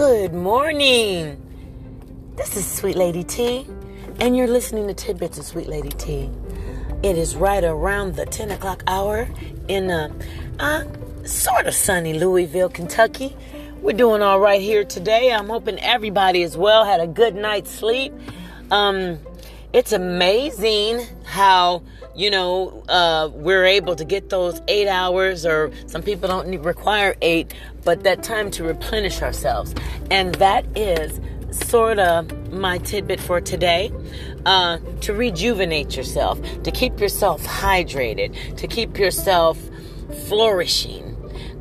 Good morning. This is Sweet Lady T, and you're listening to Tidbits of Sweet Lady T. It is right around the 10 o'clock hour in a uh, sort of sunny Louisville, Kentucky. We're doing all right here today. I'm hoping everybody as well had a good night's sleep. Um, it's amazing how you know uh, we're able to get those eight hours or some people don't need, require eight but that time to replenish ourselves. And that is sort of my tidbit for today uh, to rejuvenate yourself to keep yourself hydrated to keep yourself flourishing.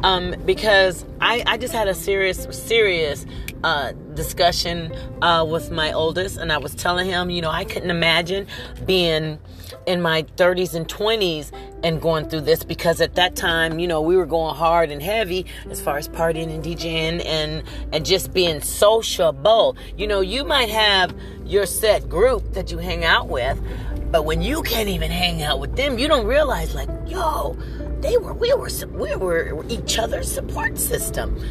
Um, because I, I just had a serious serious uh, discussion uh, with my oldest, and I was telling him, you know, I couldn't imagine being in my 30s and 20s and going through this because at that time, you know, we were going hard and heavy as far as partying and DJing and and just being sociable. You know, you might have your set group that you hang out with, but when you can't even hang out with them, you don't realize like, yo, they were we were we were each other's support system.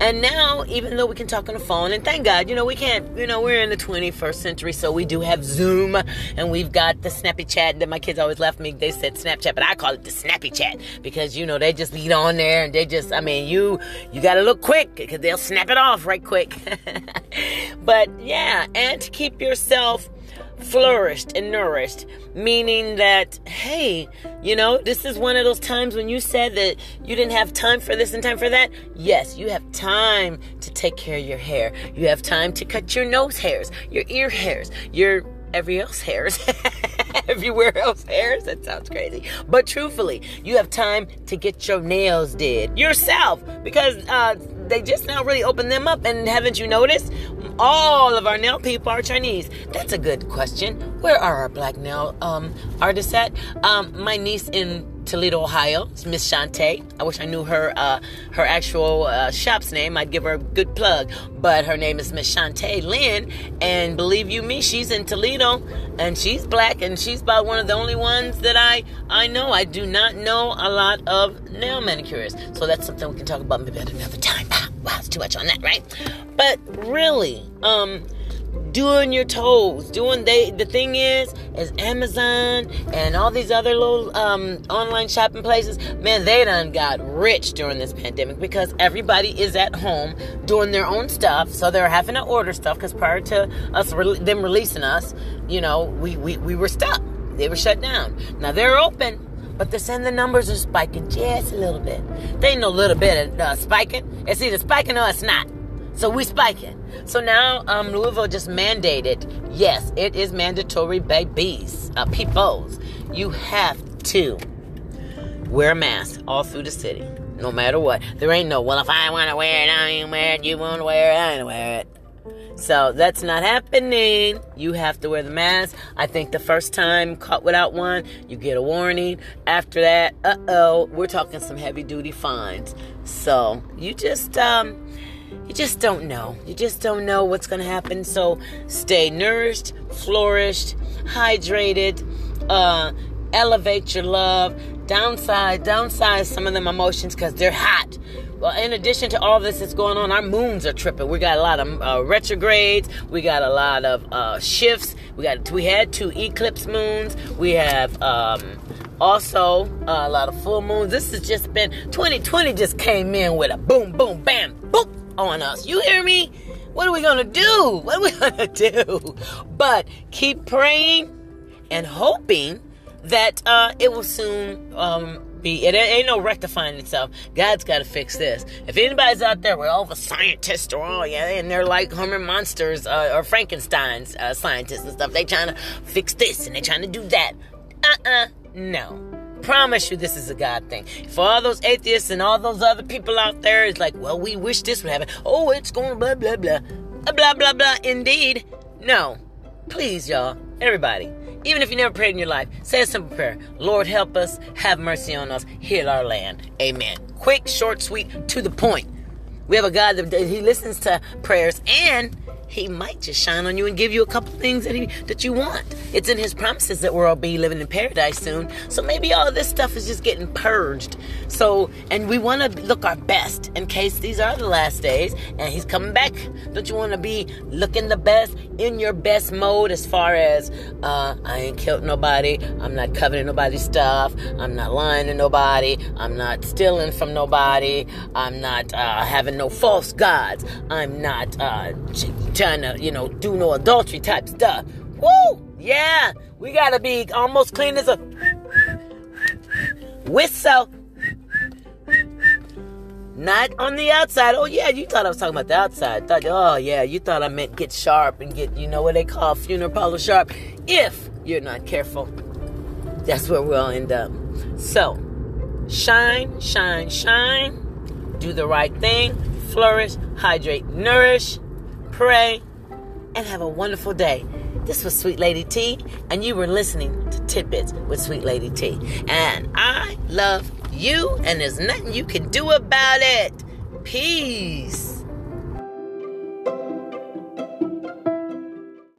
And now, even though we can talk on the phone, and thank God, you know, we can't, you know, we're in the 21st century, so we do have Zoom and we've got the snappy chat that my kids always left me. They said Snapchat, but I call it the snappy chat because, you know, they just lead on there and they just, I mean, you, you got to look quick because they'll snap it off right quick. but yeah, and to keep yourself flourished and nourished, meaning that, hey, you know, this is one of those times when you said that you didn't have time for this and time for that. Yes, you have time to take care of your hair. You have time to cut your nose hairs, your ear hairs, your every else hairs. everywhere else hairs. That sounds crazy. But truthfully, you have time to get your nails did yourself because uh, they just now really opened them up. And haven't you noticed? All of our nail people are Chinese. That's a good question. Where are our black nail um, artists at? Um, my niece in Toledo, Ohio. It's Miss Shantae. I wish I knew her uh, her actual uh, shop's name. I'd give her a good plug. But her name is Miss Shantae Lynn, and believe you me, she's in Toledo, and she's black, and she's about one of the only ones that I I know. I do not know a lot of nail manicurists, so that's something we can talk about maybe at another time. Ah, wow, it's too much on that, right? But really, um, doing your toes doing they the thing is is amazon and all these other little um, online shopping places man they done got rich during this pandemic because everybody is at home doing their own stuff so they're having to order stuff because prior to us re- them releasing us you know we, we we were stuck they were shut down now they're open but they're saying the numbers are spiking just a little bit. They ain't no little bit of uh, spiking. It's either spiking or it's not. So we spiking. So now um, Louisville just mandated, yes, it is mandatory, babies, uh, peoples. You have to wear a mask all through the city, no matter what. There ain't no, well, if I want to wear it, I ain't wear it. You want to wear it, I ain't wear it. So that's not happening. You have to wear the mask. I think the first time caught without one, you get a warning. After that, uh oh, we're talking some heavy duty fines. So you just um you just don't know. You just don't know what's going to happen. So stay nourished, flourished, hydrated, uh, elevate your love, downside, downsize some of them emotions because they're hot. Well, in addition to all this that's going on, our moons are tripping. We got a lot of uh, retrogrades. We got a lot of uh, shifts. We got we had two eclipse moons. We have um, also uh, a lot of full moons. This has just been 2020. Just came in with a boom, boom, bam, on us. You hear me? What are we gonna do? What are we gonna do? But keep praying and hoping that uh, it will soon um, be. It ain't no rectifying itself. God's got to fix this. If anybody's out there with all the scientists or all yeah, and they're like Herman Munsters uh, or Frankenstein's uh, scientists and stuff, they trying to fix this and they trying to do that. Uh-uh, no promise you this is a God thing. For all those atheists and all those other people out there, it's like, well, we wish this would happen. Oh, it's going blah, blah, blah. Uh, blah, blah, blah. Indeed. No. Please, y'all. Everybody. Even if you never prayed in your life, say a simple prayer. Lord, help us. Have mercy on us. Heal our land. Amen. Quick, short, sweet, to the point. We have a God that He listens to prayers and he might just shine on you and give you a couple things that he that you want. It's in his promises that we'll all be living in paradise soon. So maybe all this stuff is just getting purged. So and we want to look our best in case these are the last days and he's coming back. Don't you want to be looking the best in your best mode as far as uh, I ain't killed nobody, I'm not coveting nobody's stuff, I'm not lying to nobody, I'm not stealing from nobody, I'm not uh, having no false gods, I'm not uh, trying to, you know, do no adultery type stuff. Woo! Yeah, we gotta be almost clean as a whistle. Not on the outside. Oh yeah, you thought I was talking about the outside. Thought, oh yeah, you thought I meant get sharp and get, you know what they call funeral parlor sharp. If you're not careful, that's where we'll end up. So, shine, shine, shine. Do the right thing. Flourish, hydrate, nourish pray, and have a wonderful day. This was Sweet Lady T, and you were listening to Tidbits with Sweet Lady T. And I love you, and there's nothing you can do about it. Peace.